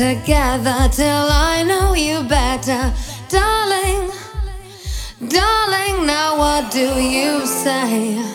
together till I know you better. Darling, darling, now what do you say?